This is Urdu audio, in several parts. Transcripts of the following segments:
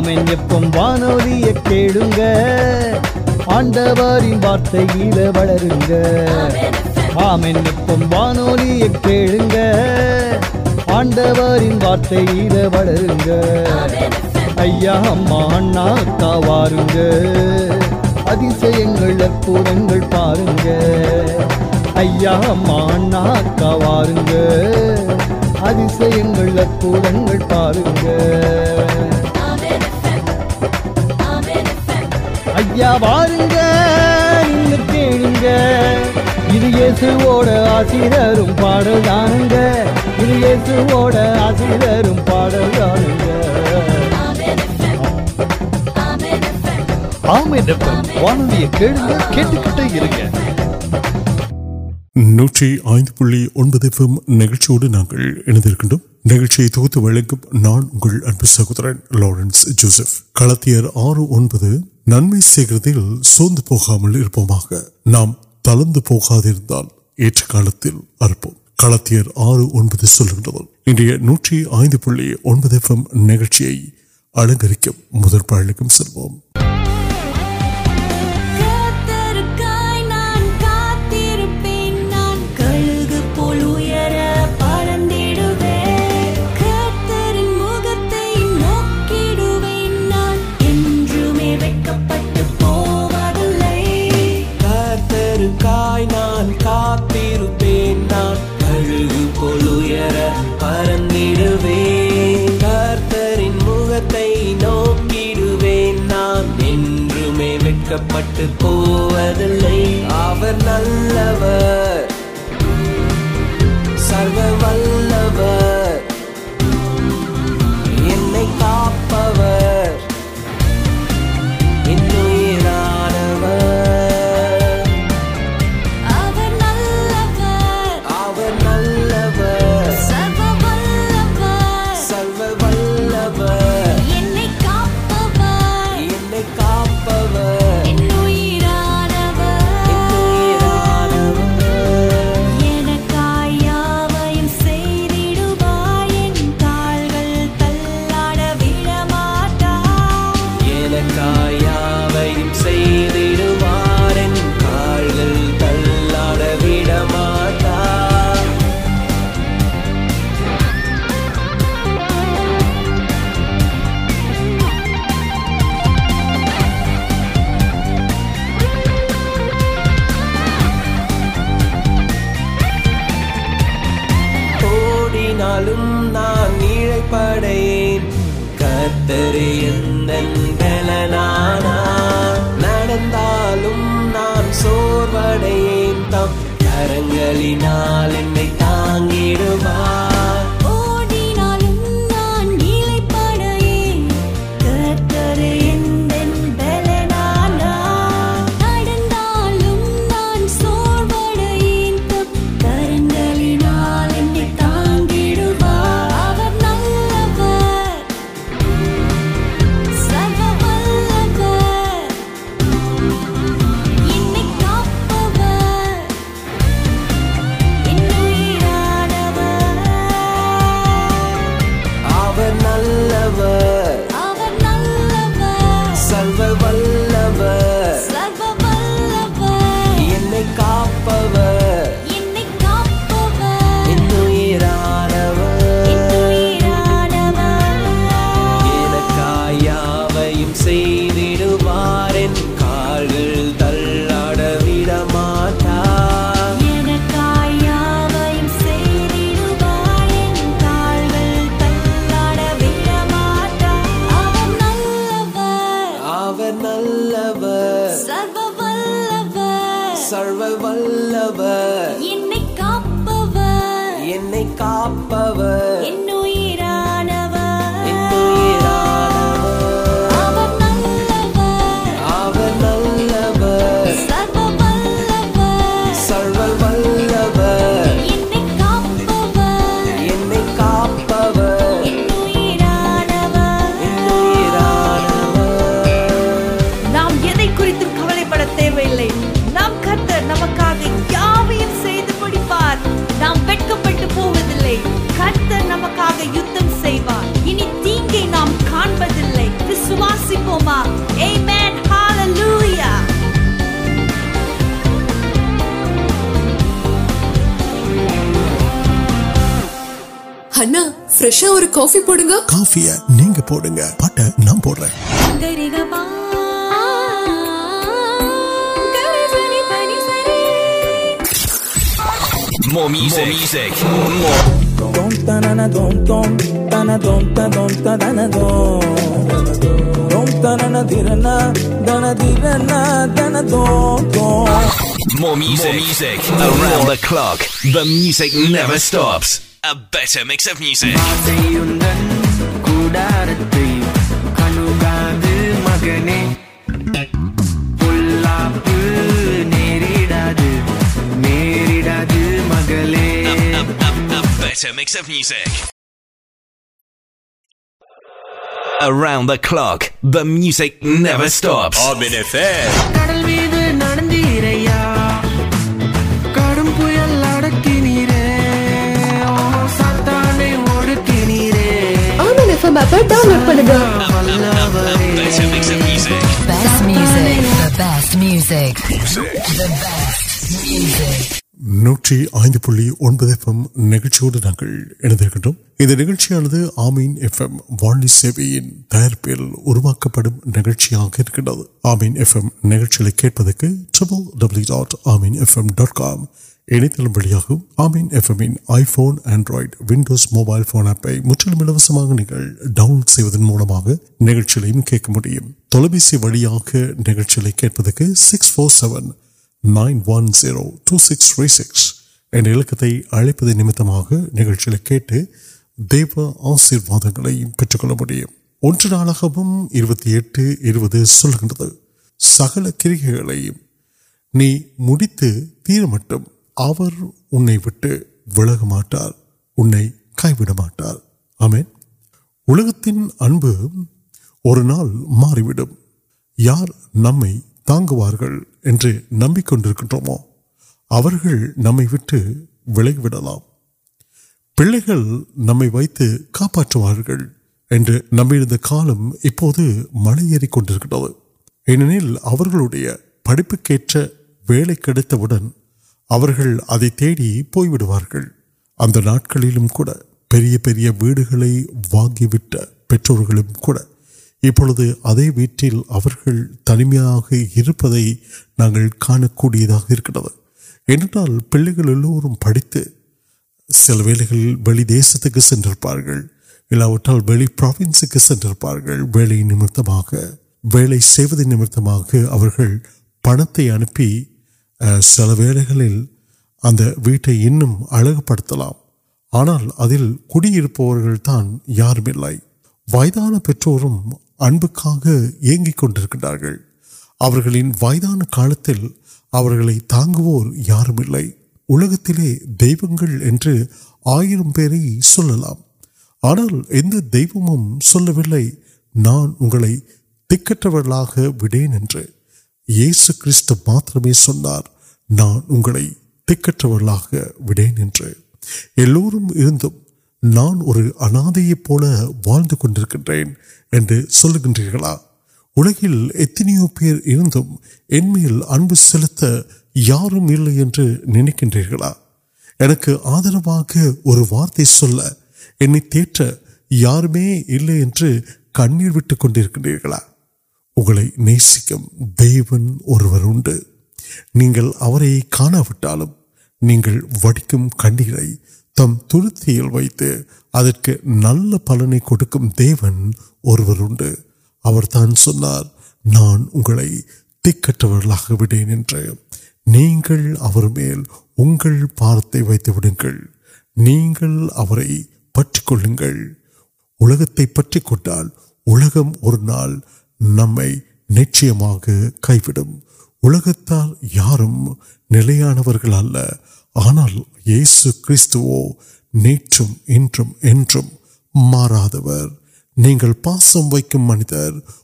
آمین پانور گارن وارت یعل وغیرہ آمین پوری آڈوار وارت یعل وتیشن کوشیہ اللہ کو نو نوڈر نوت و نان سہوار نمک سو نام تلنگان کلاس نوکری نوکری پور காஃபி போடுங்க காஃபிய நீங்க போடுங்க பாட்ட நான் போடுறேன் More music. More music. More. Don ta na na don don, ta na ta don ta da na don. Don ta na na dira More music. More music. Around the clock, the music never stops. Around the clock the music my third download for the girl. Best music. The best music. The best music. நூற்றி ஐந்து புள்ளி ஒன்பது எஃப்எம் நிகழ்ச்சியோடு நாங்கள் இணைந்திருக்கின்றோம் இந்த நிகழ்ச்சியானது ஆமீன் எஃப்எம் வாழ்நி சேவையின் தயாரிப்பில் உருவாக்கப்படும் நிகழ்ச்சியாக இருக்கின்றது ஆமீன் எஃப்எம் நிகழ்ச்சிகளை கேட்பதற்கு triple W dot Ameen FM dot com مجھے نمبر نو نو آشیواد نمبر وغیرہ یار نمک نمبر نمک پہ نئے نمبر ملے کو پڑپک اور نمک ویٹ پل ابھی ویٹل تنیم پڑھتے سیٹ انتلام آنا کل تن یا وائدان پہوکن وائدان کا یار تک دو آئی سو آنالم سو نان اگلے دیکھا یہ سمارے نان اور سارے نا آدر اور وارت یا کنر بھی نیسمٹ نان اگلے تک آگے میل پارت ویڑ پچھلے پچاس نمچ کئی یار نان آنا کماد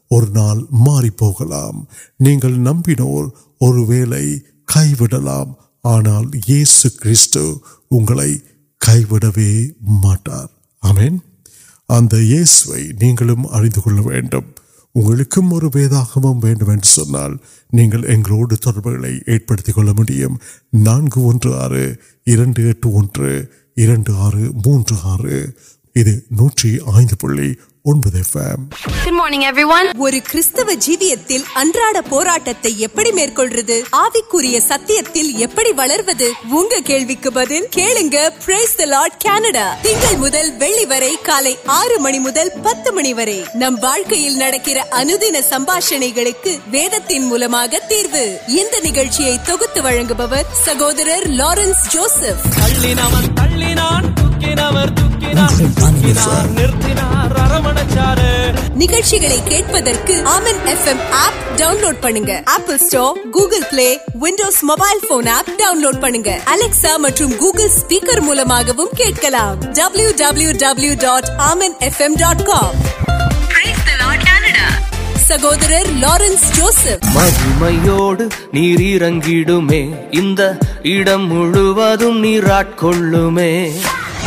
مطلب نمبر اور وہ ویم و نانگ نمک سمباشن وید تین میو ایک نئے تو سہوار نو ڈوڈا سہوار ملے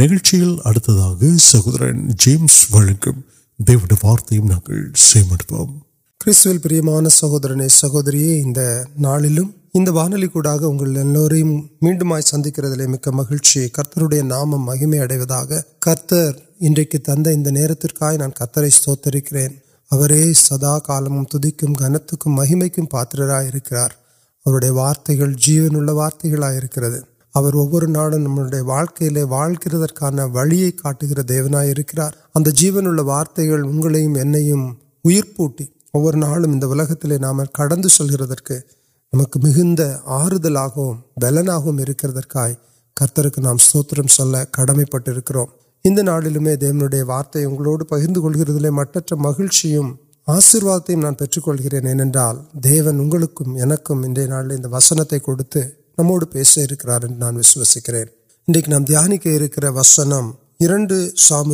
ن سوڑ مہیم اڑوا تیر نان کئی سوترکر مہیم پاتر وارتنگ وارتگل نا نا کامپوٹی وہ بلنگ درتر نام سوتر سل کڑپلے دیوار وارتوڈ پہلے مہرچی آشیروادن دی وسن کچھ نموڈکر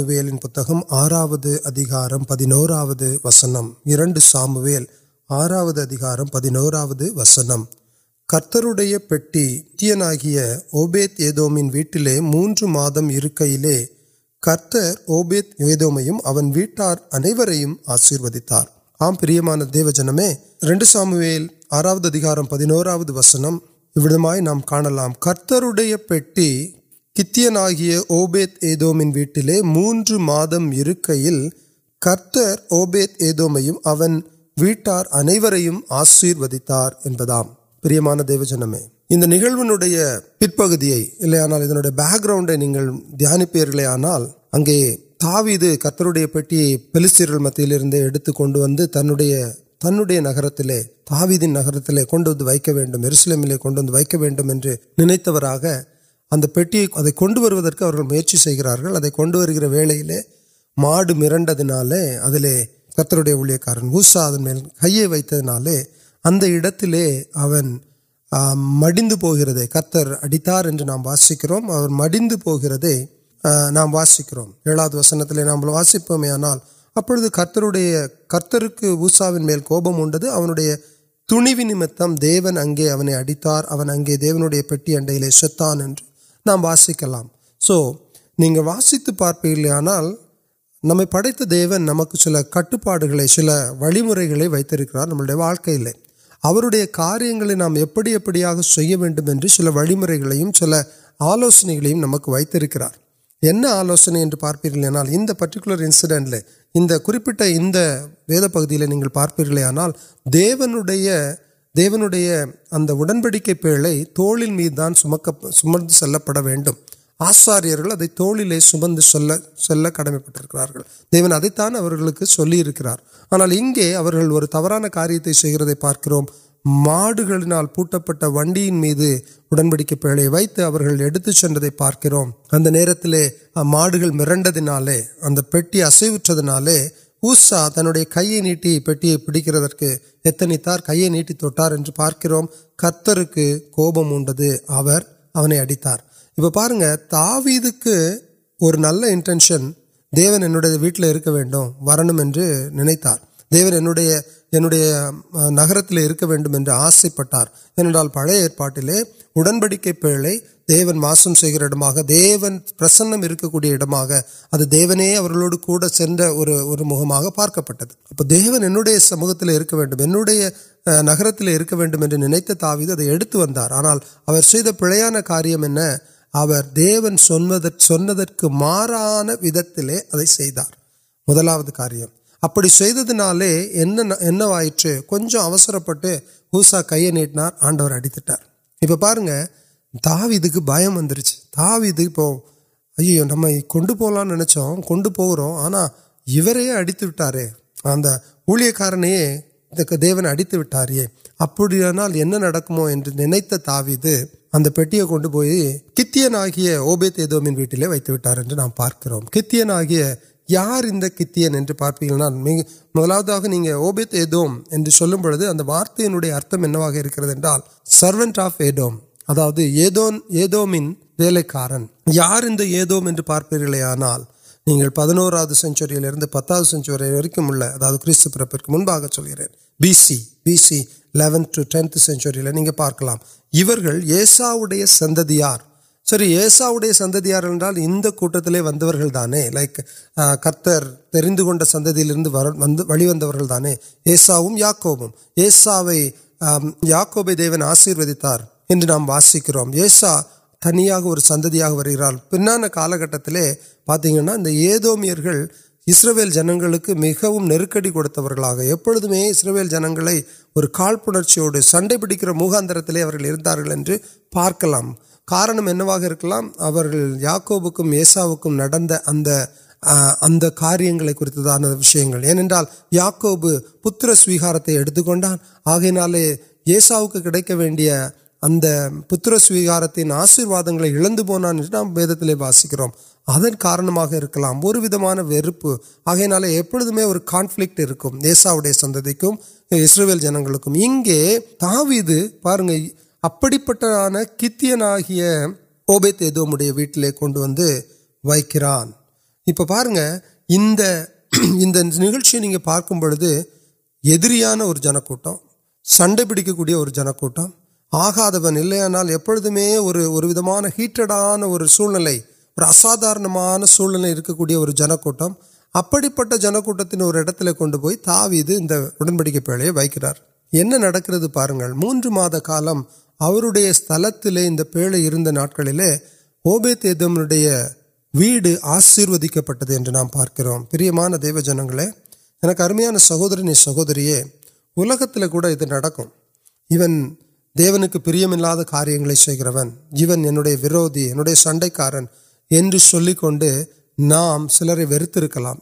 ویٹ لے مجھے مدم کرت اوبوار اینو رہی آشیوت آمپان دیو جنم سامویل آرا پسن ویٹل ابھی آسروار دیو جنم ان پہر دیا تاویز کرتر پٹ پل مت ونڈے تنڈی نگردین نگر ویڈیو مرسل ویم نا پٹیاں ویل مرڈدہ ادلے کتر اویہ کارس میے وڑتی میڈی کتر اڑتارے نام واسک میڈی نام واسکر وسن تے نام واسیپم آنا ابھی کتر کتر کی اوسن میل کوپم نمتم دیون اگے اڑتارے دیوی نام واسکل سو نہیں واسیتی پارپیل نم پڑت نمک سٹپا سلتھ واقعیلے کاریہ نام ویم سویمرگی چل آلو نمک ویتر پارے پیلر انسیڈنٹل وید پہ نہیں پارپری آنا دیو پڑے تعلق مجھے سمندر سے آسارو سمندر پہلے آنا اور تبران کاریہ پارک پوٹ پہ ونپڑے کے پیغل پارکر مرڈدہ اوشا تین کئی نیٹی پٹ پیكردار كیا پاركر كتنے اڑتار تاوی كے اور نل انٹنشن دی ویٹل نارڈیا انڈیا نگر وس پہ ایجنل پہ اڑکے پیڑ دیسم دیون پرسنکری ادھر دیونی کو مہا پارک پہ ابن سموتی نگر وی نایو آنا چھ کاریہمر دیارہ ود تبار مدلو کاریہ ابھی چنالیو آجر پوٹا کئی نیٹنا آنڈو اڑتی اپر تایمچ تاوی پی نم کن پولا نو پہ آنا اڑتی کارن اڑیارے ابڑنا ناوید اب پٹیا کن پو کنگمن ویٹل وٹرارے نام پارک ک ورنہ پہنوری لتچری وارکا سنچری لے کے پارکاڑی سندتی سر یہ ساؤ سندر ایک کو دےکر کٹ سندر دانے یہ ساکو یہ سا یاک دیشیت نام واسکر یہ سا تنیا پال کٹ تے پتہ یہسرویل جنگل مجھے نتھمیال جنگل اور کالپرچ سن پڑک مرتبہ پارکلام کارنم کروبا کاریہ یا آگے نال یہ سر سویگار تین آشیرواد نام وید واسکر ادارہ اور پڑھے کانفلکٹا سندر جنگ ابھی پان کنگ ویٹل ناریان سن پہ جن کو آگاد ہوں سر اصادار سکوٹ ابھی پہ جن کو پیڑ وارکر موجود مد کا اُردے استلتی ناڑکلے اوبتے ویڈیو آشیروکے نام پارک پرمیا سہوری نے سہوری کورم کاریہ انوتی ان سارے کون نام سلام آگا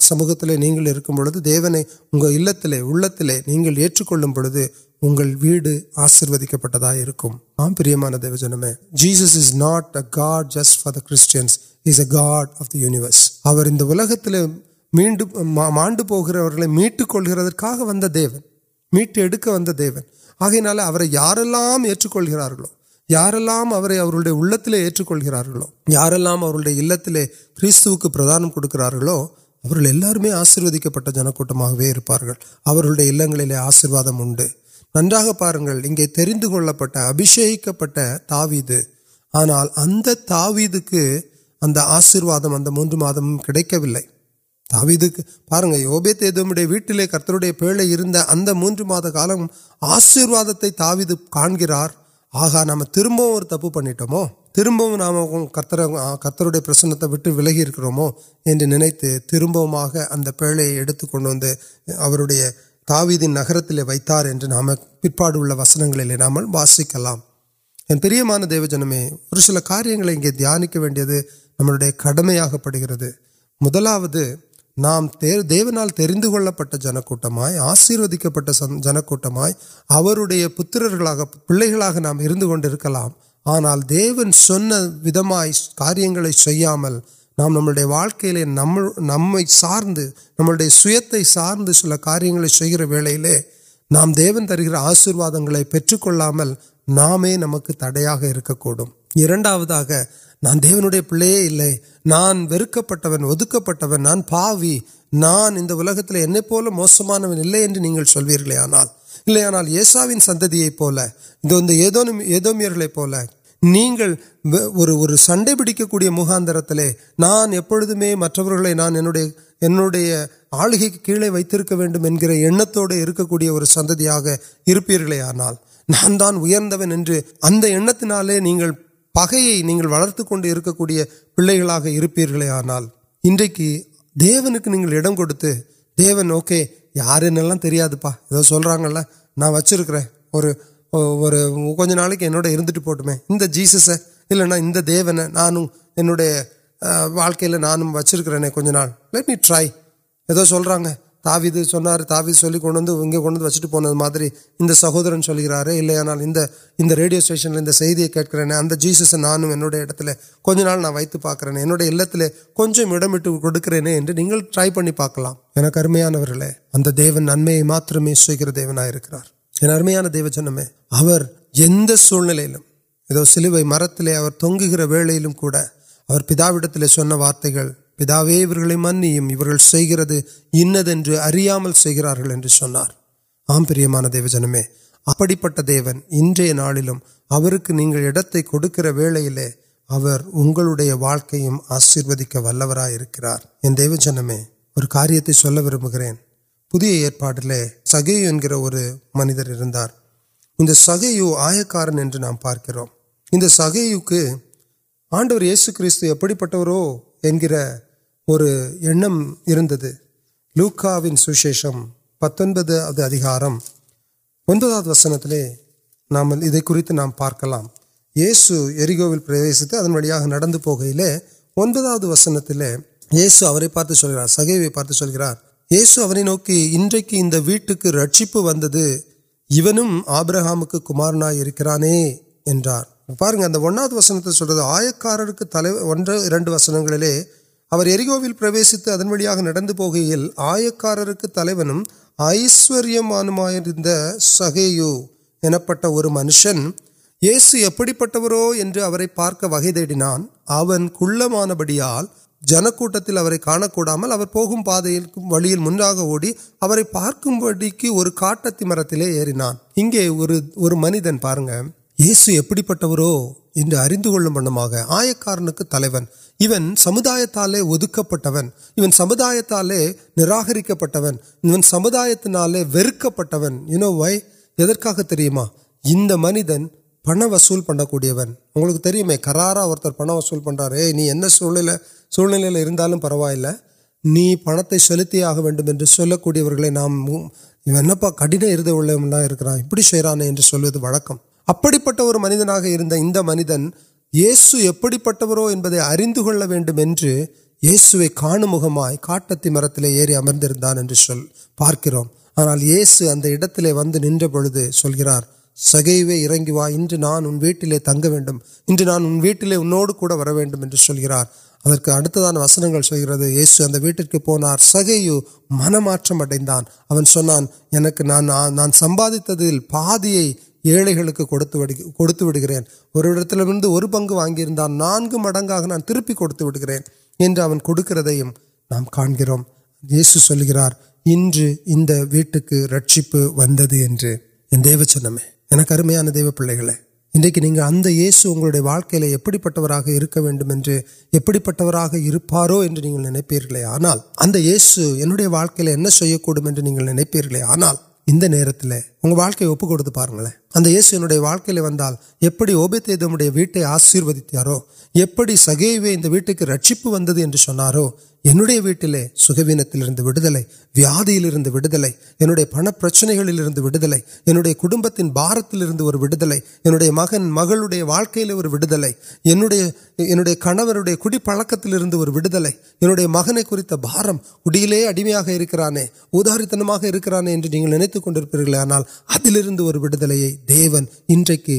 سموتی آشروک پہ می میٹ کل گرد وے میٹن آگے یارکارو یاروارو یار کچھ پردان کڑکاروں آشیوک پہ جن کول آشیرو نا پبھی کٹ تاوی آنا تاویدکم موجود مدم کل تاید یوبی ویٹلڈیا پہ موجود مد کا آشیواد تاوی کا تب پڑم تربی پرسنت بھی ولگ کر تربا اے ویڈیو تاوی دن نگر وار پاڑ وسنگلے نام واسکل دیو جنم اور سر کاریہ دھیان کے نام کڑمیا پڑے گا مدلوت نام دیوا دن کو آشرودیکم پہ نام کو آنا دیار نام نمبر واقع لے نارے سیتے سارے سارے سیلے نام دیون درگر آشیواد نام نمک تڑیا گرکو نان دی پہلے نان و پان پای نان پولی موسم آنا یہ سنتی سنے پیک مرت نمانے آلگے کئی اور سندر آنا نان تنہیں اتنا پہل وغیرہ کون کرنا انڈم کتن اوکے یاد سل نا ویچرک اور کچھ نہ پوٹم ان جیسس اِلنا نان واقعی نان وکر کچھ نہ تایار وچ سہورن سلکر نہ ٹری پڑی پاک لرمیا نمت میں سوئی دیونا کرمیا دیو چھو سر تیار تم پیتاٹ تے سن وارتیں منہار دیو جنم ابھی پہنچ دیو آشیارے اور کاریہ گرپا سو منظر کی آڈر یہ لوشم پتار وسنت لے پارک یری گوشت پہلے وسن دے سو پارتو پارتر نوکی ویٹک رکشم آبرہ میرے پا رہے وسنت آئکار وسنگلے آئکاروار وغیرہ بڑی جن کو پہلے ووا پارک بڑی کی اور منترو اریند آئکار تلون سمدا تالک پہ سمدا تے نٹن سمد و پنو یعنی ان منت پن وصول پڑھ كو اور پن وصول پنرارے سال پوروا نہیں پنتے سلتی ہے سو كو نام پا كڑا كرنے كو ابھی پہ منت نا منتروائ کا مرتبہ آنا یہ ویسے نوکران سگئیو نان ویٹل تنگ انتہائی سرسوکار سگو منمان سما دیتا پہ کل پن وا نانگاندی نام کا رکشن دےوچن دےو پلے گی ادھر یہ سوڈ واقعی ایپ پہو ناسو لینا نا ان نر واپس واقعی وپی ویٹ آشیروارو سیٹ انڈیا ویٹل سگوین ویلڈ پڑھ پرچنے اور مغرب بار اڑمیا اداری نوال ادھر اور دیون کی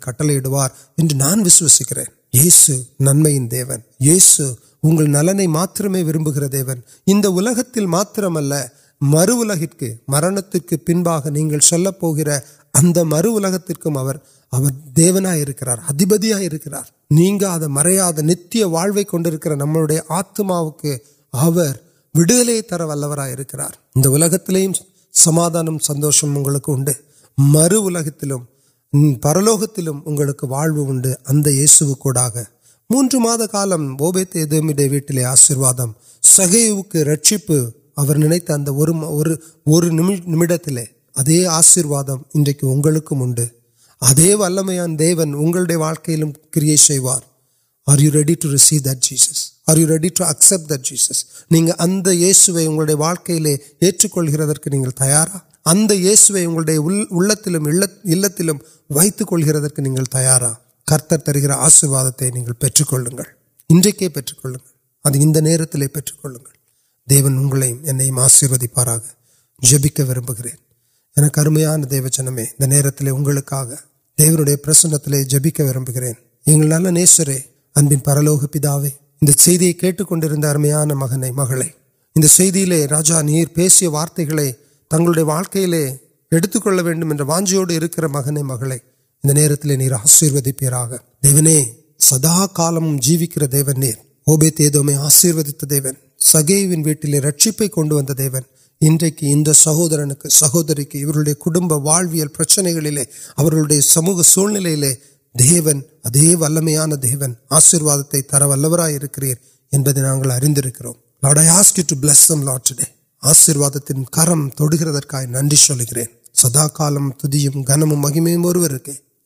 کٹلسکرین یہ دینس وہ نلمے وبر مرکز مرنت پنبا مرکز ادپتیاں مریاد ننکر نئے آترا کر سمادان سندوشم مرک پرلوک دمک موجود بشیواد سر نو نئے آشیرواد و دیون واقعی لےک تیار ویتھ تیار کتر ترکر آشیواد نہیں پورے پیٹ کل نیٹ کلو آشیوار جبک وربکن دیو جنم اگلکا دیو نسند جبک ورب گرن نیسرے ابن پرلوک پے کنمان مغنے مغربی راجا نہیں وارتگل تنگ لے ایم واجر مغنے مغرب سدا لالم جیوکر آشیت سنکپر سہوری سمو سلو آشیواد تر ویری آشیرواد ننگ سدا کالم دن مہیم اور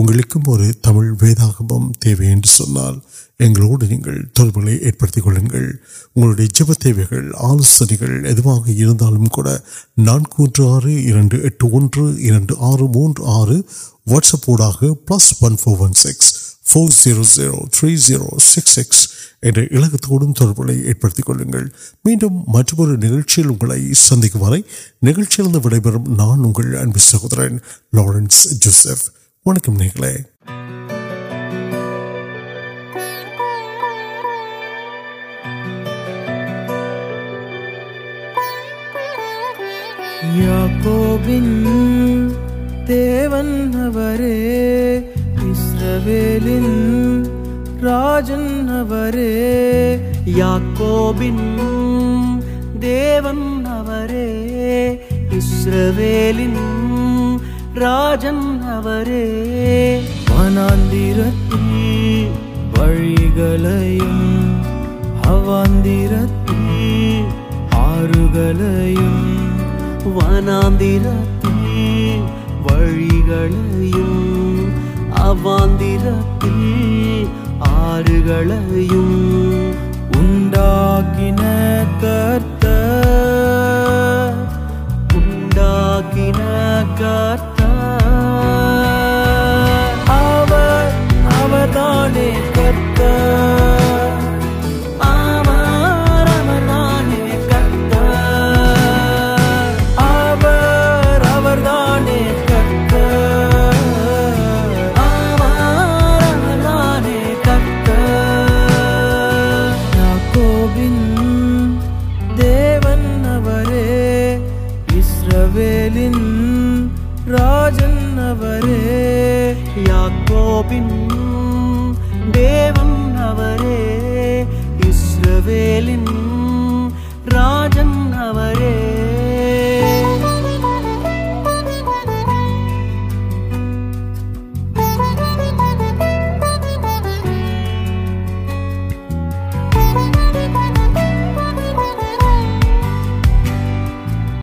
تم ویداپ آلوسنے آرڈر آر موٹس پسند میڈم مجھے نیوز سندھ کو نان سہوین لورنس ونکم یا دیون اس دیوم آر ونا وی آ